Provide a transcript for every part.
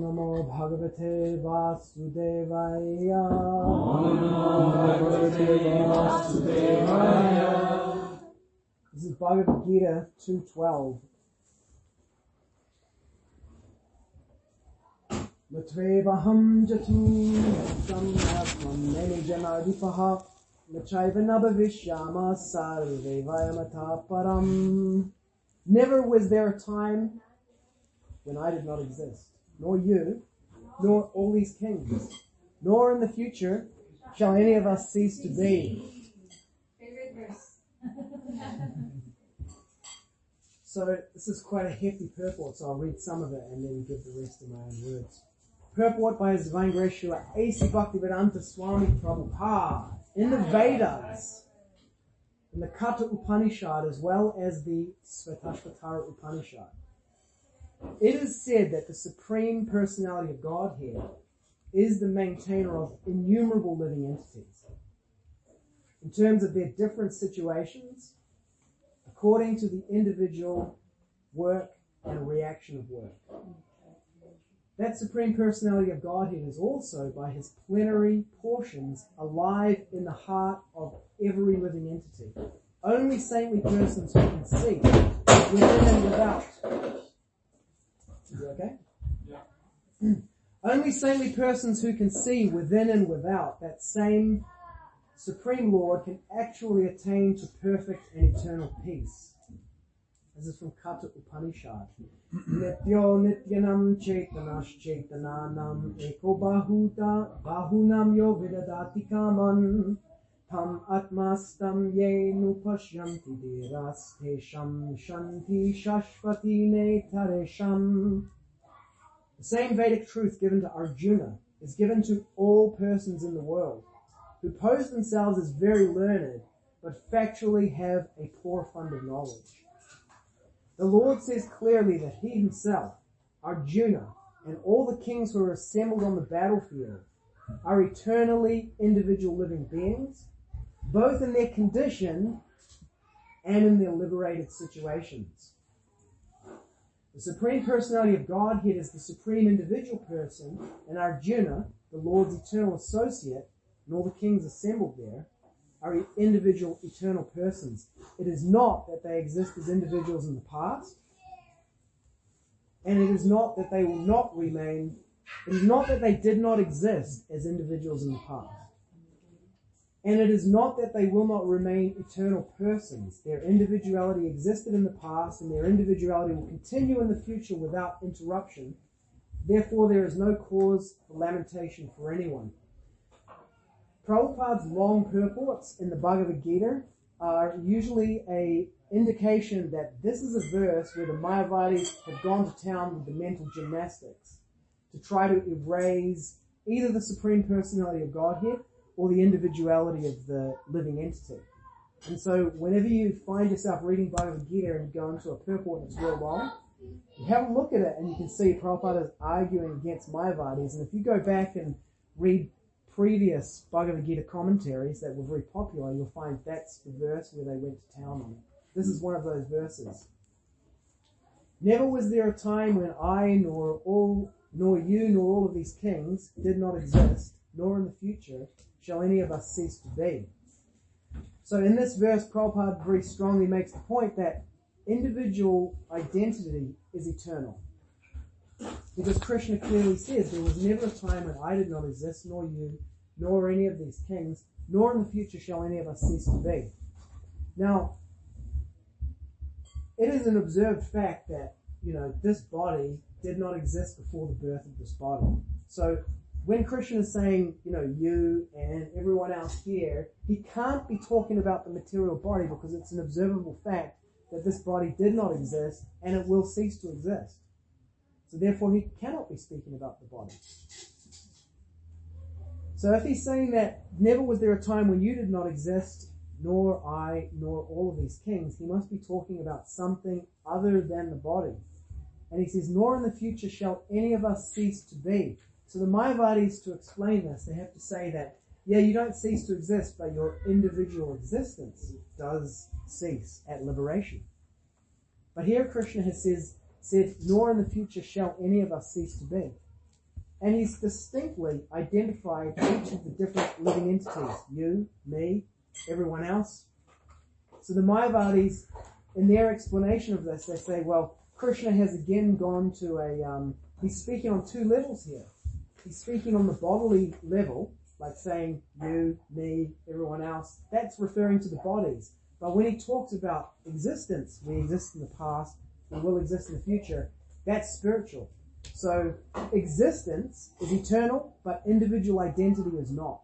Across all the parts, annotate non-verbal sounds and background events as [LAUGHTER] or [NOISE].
नमो भगवते वासुदेवाय This is Bhagavad Gita 2.12. Matvevaham jatu samyatmam meni janadipaha Machaiva nabhavishyama sarvevayamata param Never was there a time when I did not exist, nor you, nor all these kings, nor in the future shall any of us cease to be. So this is quite a hefty purport, so I'll read some of it and then give the rest in my own words. Purport by His Divine Grace Srila A.C. Bhaktivedanta Swami Prabhupada in the Vedas, in the Katha Upanishad as well as the Svetashvatara Upanishad. It is said that the Supreme Personality of Godhead is the maintainer of innumerable living entities. In terms of their different situations, according to the individual work and reaction of work. That Supreme Personality of Godhead is also, by his plenary portions, alive in the heart of every living entity. Only saintly persons who can see within and without. Okay? Only saintly persons who can see within and without that same Supreme Lord can actually attain to perfect and eternal peace. This is from Katha Upanishad. Nityo nityanam chetanash chetananam eko bahuta bahunam yo vidadati kaman tam atmastam ye nupashyanti deras tesham shanti shashvati netaresham The same Vedic truth given to Arjuna is given to all persons in the world who pose themselves as very learned, but factually have a poor fund of knowledge. The Lord says clearly that He Himself, Arjuna, and all the kings who are assembled on the battlefield are eternally individual living beings, both in their condition and in their liberated situations. The Supreme Personality of Godhead is the supreme individual person, and Arjuna, the Lord's eternal associate, and all the kings assembled there are individual eternal persons. It is not that they exist as individuals in the past, and it is not that they will not remain, it is not that they did not exist as individuals in the past. And it is not that they will not remain eternal persons. Their individuality existed in the past, and their individuality will continue in the future without interruption. Therefore, there is no cause for lamentation for anyone. Prabhupada's long purports in the Bhagavad Gita are usually a indication that this is a verse where the Mayavadis have gone to town with the mental gymnastics to try to erase either the Supreme Personality of Godhead or the individuality of the living entity. And so whenever you find yourself reading Bhagavad Gita and you go into a purport that's real long, you have a look at it and you can see Prabhupada is arguing against Mayavadis. And if you go back and read previous Bhagavad Gita commentaries that were very popular, you'll find that's the verse where they went to town on it. This is hmm. one of those verses. Never was there a time when I nor all nor you nor all of these kings did not exist, nor in the future shall any of us cease to be. So in this verse, Prabhupada very strongly makes the point that individual identity is eternal. Because Krishna clearly says there was never a time when I did not exist, nor you, nor any of these kings, nor in the future shall any of us cease to be. Now, it is an observed fact that, you know, this body did not exist before the birth of this body. So when Krishna is saying, you know, you and everyone else here, he can't be talking about the material body because it's an observable fact that this body did not exist and it will cease to exist. So therefore he cannot be speaking about the body. So if he's saying that never was there a time when you did not exist, nor I, nor all of these kings, he must be talking about something other than the body. And he says, nor in the future shall any of us cease to be. So the Mayavadis, to explain this, they have to say that, yeah, you don't cease to exist, but your individual existence does cease at liberation. But here Krishna has says, said, nor in the future shall any of us cease to be. And he's distinctly identified each of the different living entities. You, me, everyone else. So the Mayavadis, in their explanation of this, they say, well, Krishna has again gone to a, um, he's speaking on two levels here. He's speaking on the bodily level, like saying you, me, everyone else. That's referring to the bodies. But when he talks about existence, we exist in the past, we will exist in the future, that's spiritual. So existence is eternal, but individual identity is not.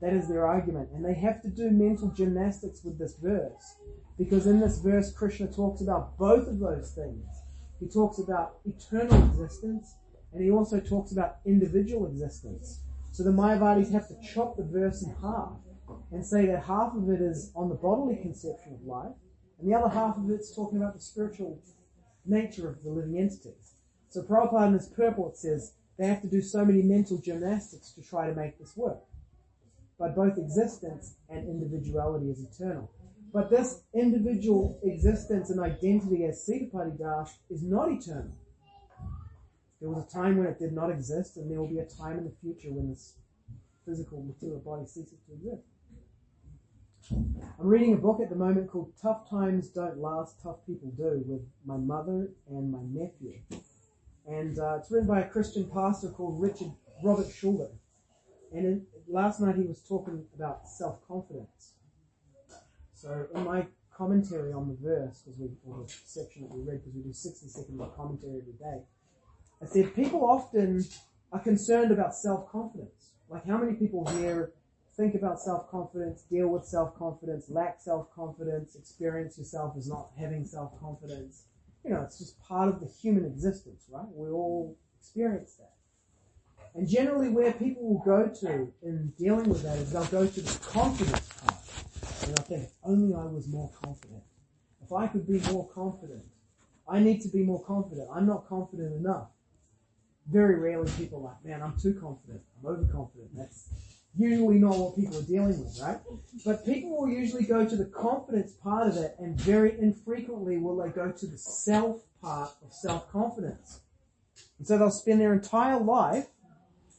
That is their argument. And they have to do mental gymnastics with this verse. Because in this verse, Krishna talks about both of those things. He talks about eternal existence, and he also talks about individual existence. So the Mayavadis have to chop the verse in half and say that half of it is on the bodily conception of life, and the other half of it's talking about the spiritual nature of the living entities. So Prabhupada in this purport says they have to do so many mental gymnastics to try to make this work. But both existence and individuality is eternal. But this individual existence and identity as Sitapati Das is not eternal. There was a time when it did not exist, and there will be a time in the future when this physical material body ceases to exist. I'm reading a book at the moment called Tough Times Don't Last, Tough People Do with my mother and my nephew. And uh, it's written by a Christian pastor called Richard Robert Schuller. And in, last night he was talking about self-confidence. So in my commentary on the verse, because we, or the section that we read, because we do 60 seconds of commentary every day, I said people often are concerned about self-confidence. Like how many people here think about self-confidence, deal with self-confidence, lack self-confidence, experience yourself as not having self-confidence. You know, it's just part of the human existence, right? We all experience that. And generally where people will go to in dealing with that is they'll go to the confidence part. And they'll think, if only I was more confident. If I could be more confident. I need to be more confident. I'm not confident enough. Very rarely people are like, man, I'm too confident. I'm overconfident. That's usually not what people are dealing with, right? But people will usually go to the confidence part of it and very infrequently will they go to the self part of self-confidence. And so they'll spend their entire life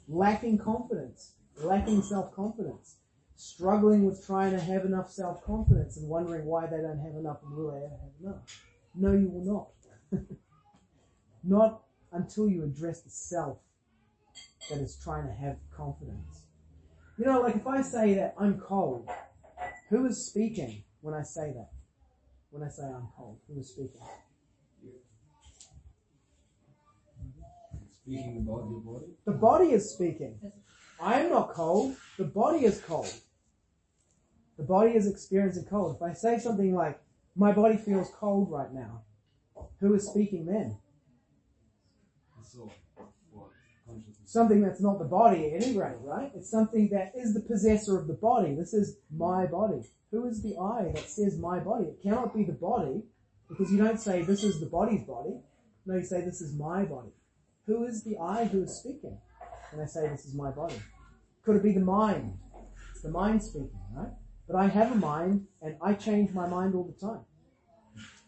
lacking confidence, lacking self-confidence, struggling with trying to have enough self-confidence and wondering why they don't have enough and will they ever have enough. No, you will not. [LAUGHS] not until you address the self that is trying to have confidence. You know, like if I say that I'm cold, who is speaking when I say that? When I say I'm cold, who is speaking? Speaking about your body? The body is speaking. I am not cold. The body is cold. The body is experiencing cold. If I say something like, my body feels cold right now, who is speaking then? So, what? Something that's not the body at any rate, right? It's something that is the possessor of the body. This is my body. Who is the I that says my body? It cannot be the body because you don't say this is the body's body. No, you say this is my body. Who is the I who is speaking? And I say this is my body. Could it be the mind? It's the mind speaking, right? But I have a mind and I change my mind all the time.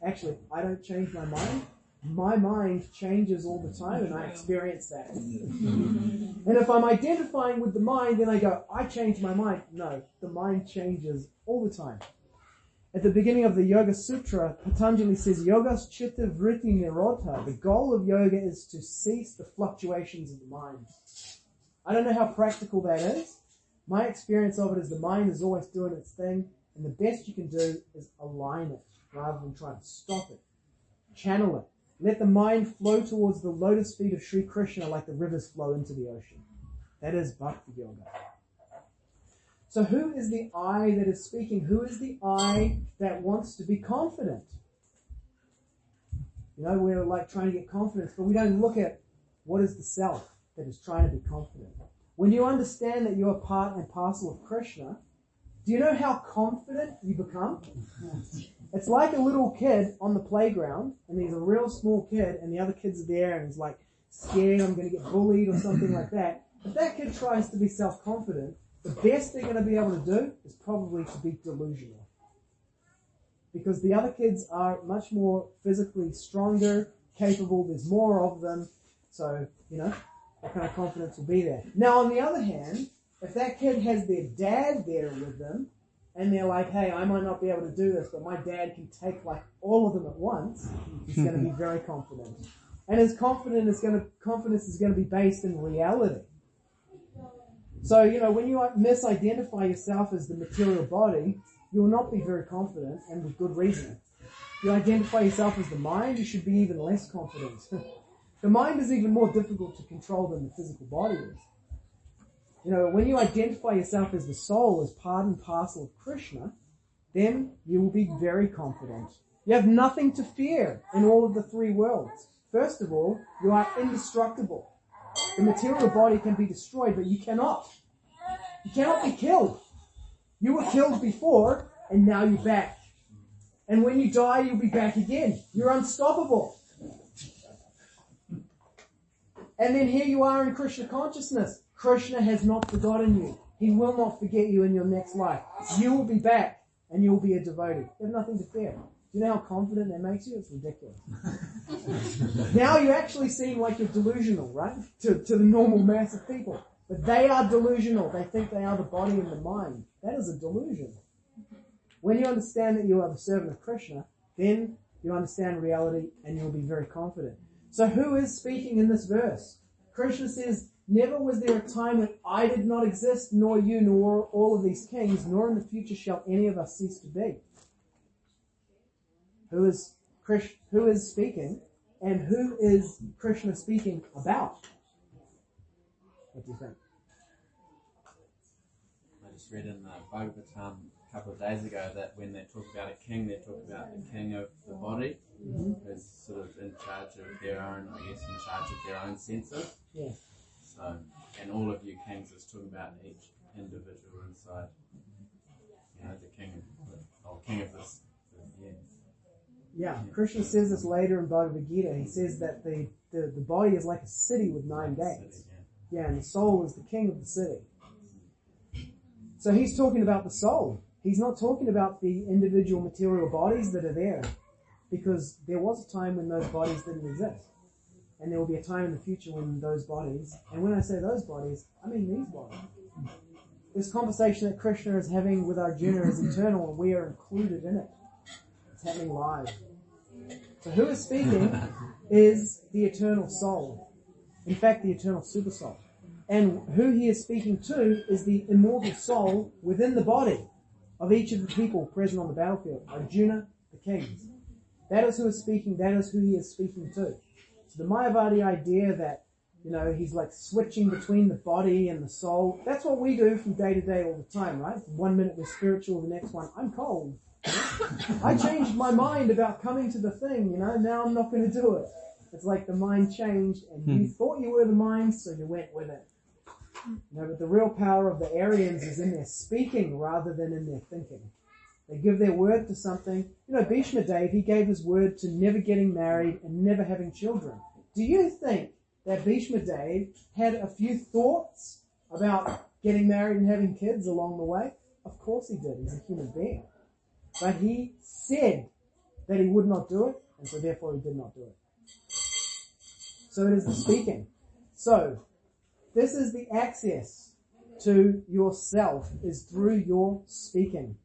Actually, I don't change my mind. My mind changes all the time and I experience that. [LAUGHS] and if I'm identifying with the mind, then I go, I change my mind. No, the mind changes all the time. At the beginning of the Yoga Sutra, Patanjali says, Yogas chitta vritti nirodha. The goal of yoga is to cease the fluctuations of the mind. I don't know how practical that is. My experience of it is the mind is always doing its thing, and the best you can do is align it rather than try to stop it. Channel it. Let the mind flow towards the lotus feet of Sri Krishna like the rivers flow into the ocean. That is bhakti yoga. So who is the I that is speaking? Who is the I that wants to be confident? You know, we're like trying to get confidence, but we don't look at what is the self that is trying to be confident. When you understand that you're part and parcel of Krishna, do you know how confident you become? It's like a little kid on the playground, and he's a real small kid, and the other kids are there, and he's like scared, I'm going to get bullied or something like that. If that kid tries to be self-confident, the best they're going to be able to do is probably to be delusional. because the other kids are much more physically stronger, capable, there's more of them, so, you know, that kind of confidence will be there. Now, on the other hand, if that kid has their dad there with them, and they're like, hey, I might not be able to do this, but my dad can take like all of them at once, he's going to be [LAUGHS] very confident. And his confidence is going to, confidence is going to be based in reality. So, you know, when you misidentify yourself as the material body, you will not be very confident and with good reason. If you identify yourself as the mind, you should be even less confident. [LAUGHS] the mind is even more difficult to control than the physical body is. You know, when you identify yourself as the soul, as part and parcel of Krishna, then you will be very confident. You have nothing to fear in all of the three worlds. First of all, you are indestructible. The material body can be destroyed, but you cannot. You cannot be killed. You were killed before, and now you're back. And when you die, you'll be back again. You're unstoppable. And then here you are in Krishna consciousness. Krishna has not forgotten you. He will not forget you in your next life. You will be back and you will be a devotee. You have nothing to fear. Do you know how confident that makes you? It's ridiculous. [LAUGHS] now you actually seem like you're delusional, right? To, to the normal mass of people. But they are delusional. They think they are the body and the mind. That is a delusion. When you understand that you are the servant of Krishna, then you understand reality and you'll be very confident. So who is speaking in this verse? Krishna says, Never was there a time when I did not exist, nor you, nor all of these kings, nor in the future shall any of us cease to be. Who is Krishna, who is speaking, and who is Krishna speaking about? What do you think? I just read in the Bhagavatam a couple of days ago that when they talk about a king, they talk about the king of the body, Mm-hmm. who's sort of in charge of their own, I guess, in charge of their own senses. Yeah. So, and all of you kings is talking about each individual inside. You know, the king of, oh, king of this. Yeah. Yeah, Krishna says this later in Bhagavad Gita. He says that the, the, the body is like a city with nine gates. Yeah. Yeah, and the soul is the king of the city. So he's talking about the soul. He's not talking about the individual material bodies that are there. Because there was a time when those bodies didn't exist. And there will be a time in the future when those bodies, and when I say those bodies, I mean these bodies. This conversation that Krishna is having with Arjuna is eternal and we are included in it. It's happening live. So who is speaking is the eternal soul. In fact, the eternal super soul. And who he is speaking to is the immortal soul within the body of each of the people present on the battlefield. Arjuna, the kings. That is who is speaking, that is who he is speaking to. The Mayavadi idea that, you know, he's like switching between the body and the soul, that's what we do from day to day all the time, right? One minute we're spiritual, the next one, I'm cold. I changed my mind about coming to the thing, you know, now I'm not going to do it. It's like the mind changed and you hmm. thought you were the mind, so you went with it. No, but the real power of the Aryans is in their speaking rather than in their thinking. They give their word to something. You know, Bhishma Dev, he gave his word to never getting married and never having children. Do you think that Bhishma Dev had a few thoughts about getting married and having kids along the way? Of course he did. He's a human being. But he said that he would not do it, and so therefore he did not do it. So it is the speaking. So, this is the access to yourself is through your speaking.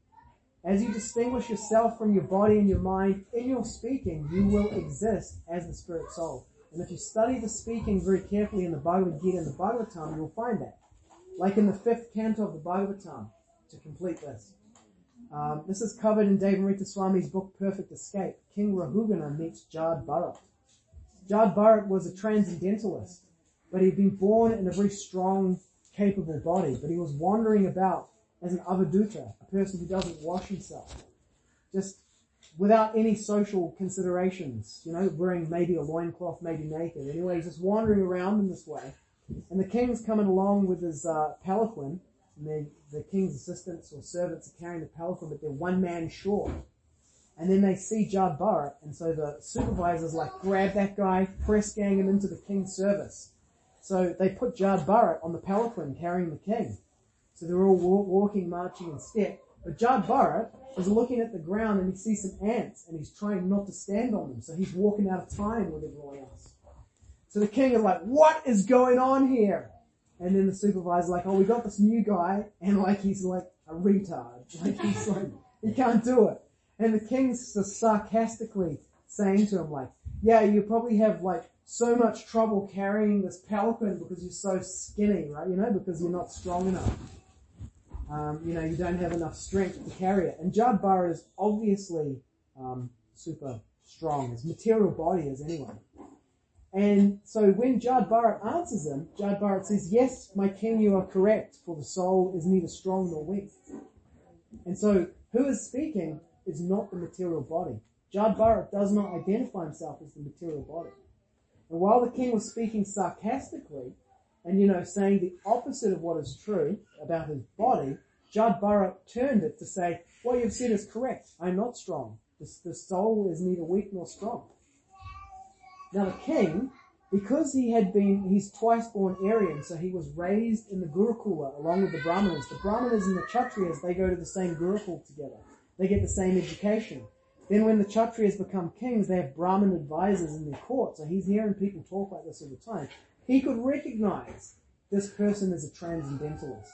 As you distinguish yourself from your body and your mind in your speaking, you will exist as the spirit soul. And if you study the speaking very carefully in the Bhagavad Gita and the Bhagavatam, you'll find that. Like in the fifth canto of the Bhagavatam, to complete this. Um, this is covered in Devamrita Swami's book Perfect Escape. King Rahugana meets Jad Bharat. Jad Bharat was a transcendentalist, but he'd been born in a very strong, capable body, but he was wandering about as an avadhuta, a person who doesn't wash himself. Just without any social considerations, you know, wearing maybe a loincloth, maybe naked. Anyway, he's just wandering around in this way. And the king's coming along with his uh, palanquin, and the, the king's assistants or servants are carrying the palanquin, but they're one man short. And then they see Jad Bharat, and so the supervisors like grab that guy, press gang him into the king's service. So they put Jad Bharat on the palanquin carrying the king. So they're all wa- walking, marching in step, But Jad Bharat is looking at the ground and he sees some ants and he's trying not to stand on them. So he's walking out of time with everyone else. So the king is like, what is going on here? And then the supervisor's like, oh, we got this new guy and like he's like a retard. [LAUGHS] Like he's like, he can't do it. And the king's just sarcastically saying to him like, yeah, you probably have like so much trouble carrying this palanquin because you're so skinny, right? You know, because you're not strong enough. Um, you know, you don't have enough strength to carry it. And Jad Bharat is obviously um, super strong. His material body is anyway. And so when Jad Bharat answers him, Jad Bharat says, Yes, my king, you are correct, for the soul is neither strong nor weak. And so who is speaking is not the material body. Jad Bharat does not identify himself as the material body. And while the king was speaking sarcastically, and you know, saying the opposite of what is true about his body, Jad Bharat turned it to say, what you've said is correct. I'm not strong. The, the soul is neither weak nor strong. Now the king, because he had been, he's twice born Aryan, so he was raised in the Gurukula along with the Brahmanas. The Brahmanas and the Kshatriyas, they go to the same Gurukul together. They get the same education. Then when the Kshatriyas become kings, they have Brahmin advisors in their court. So he's hearing people talk like this all the time. He could recognize this person as a transcendentalist.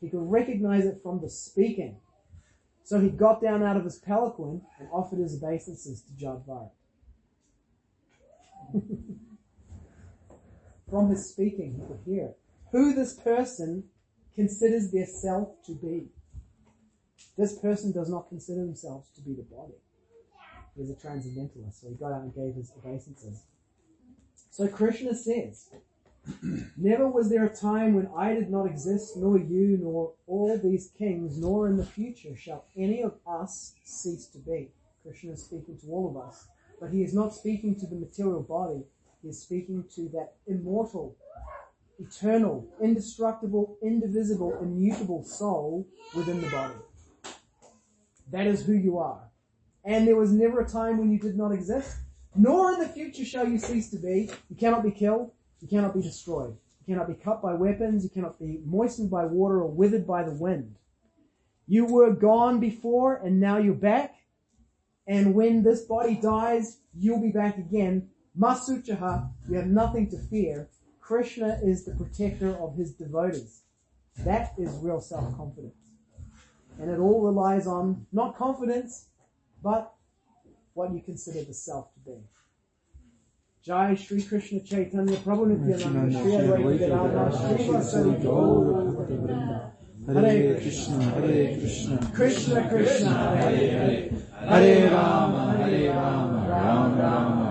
He could recognize it from the speaking. So he got down out of his palanquin and offered his obeisances to Jad [LAUGHS] From his speaking, he could hear. Who this person considers their self to be. This person does not consider themselves to be the body. He's a transcendentalist, so he got out and gave his obeisances. So Krishna says, Never was there a time when I did not exist, nor you, nor all these kings, nor in the future shall any of us cease to be. Krishna is speaking to all of us. But he is not speaking to the material body. He is speaking to that immortal, eternal, indestructible, indivisible, immutable soul within the body. That is who you are. And there was never a time when you did not exist, nor in the future shall you cease to be. You cannot be killed. You cannot be destroyed. You cannot be cut by weapons. You cannot be moistened by water or withered by the wind. You were gone before and now you're back. And when this body dies, you'll be back again. Masuchaha, you have nothing to fear. Krishna is the protector of his devotees. That is real self-confidence. And it all relies on not confidence, but what you consider the self to be. Jai Shri Krishna Chaitanya Prabhu Nityananda Shri Advaita Shri Vasari Gaura Hare Krishna, Hare Krishna, Krishna Krishna Hare Hare. Hare Rama, Hare Rama, Ram Rama,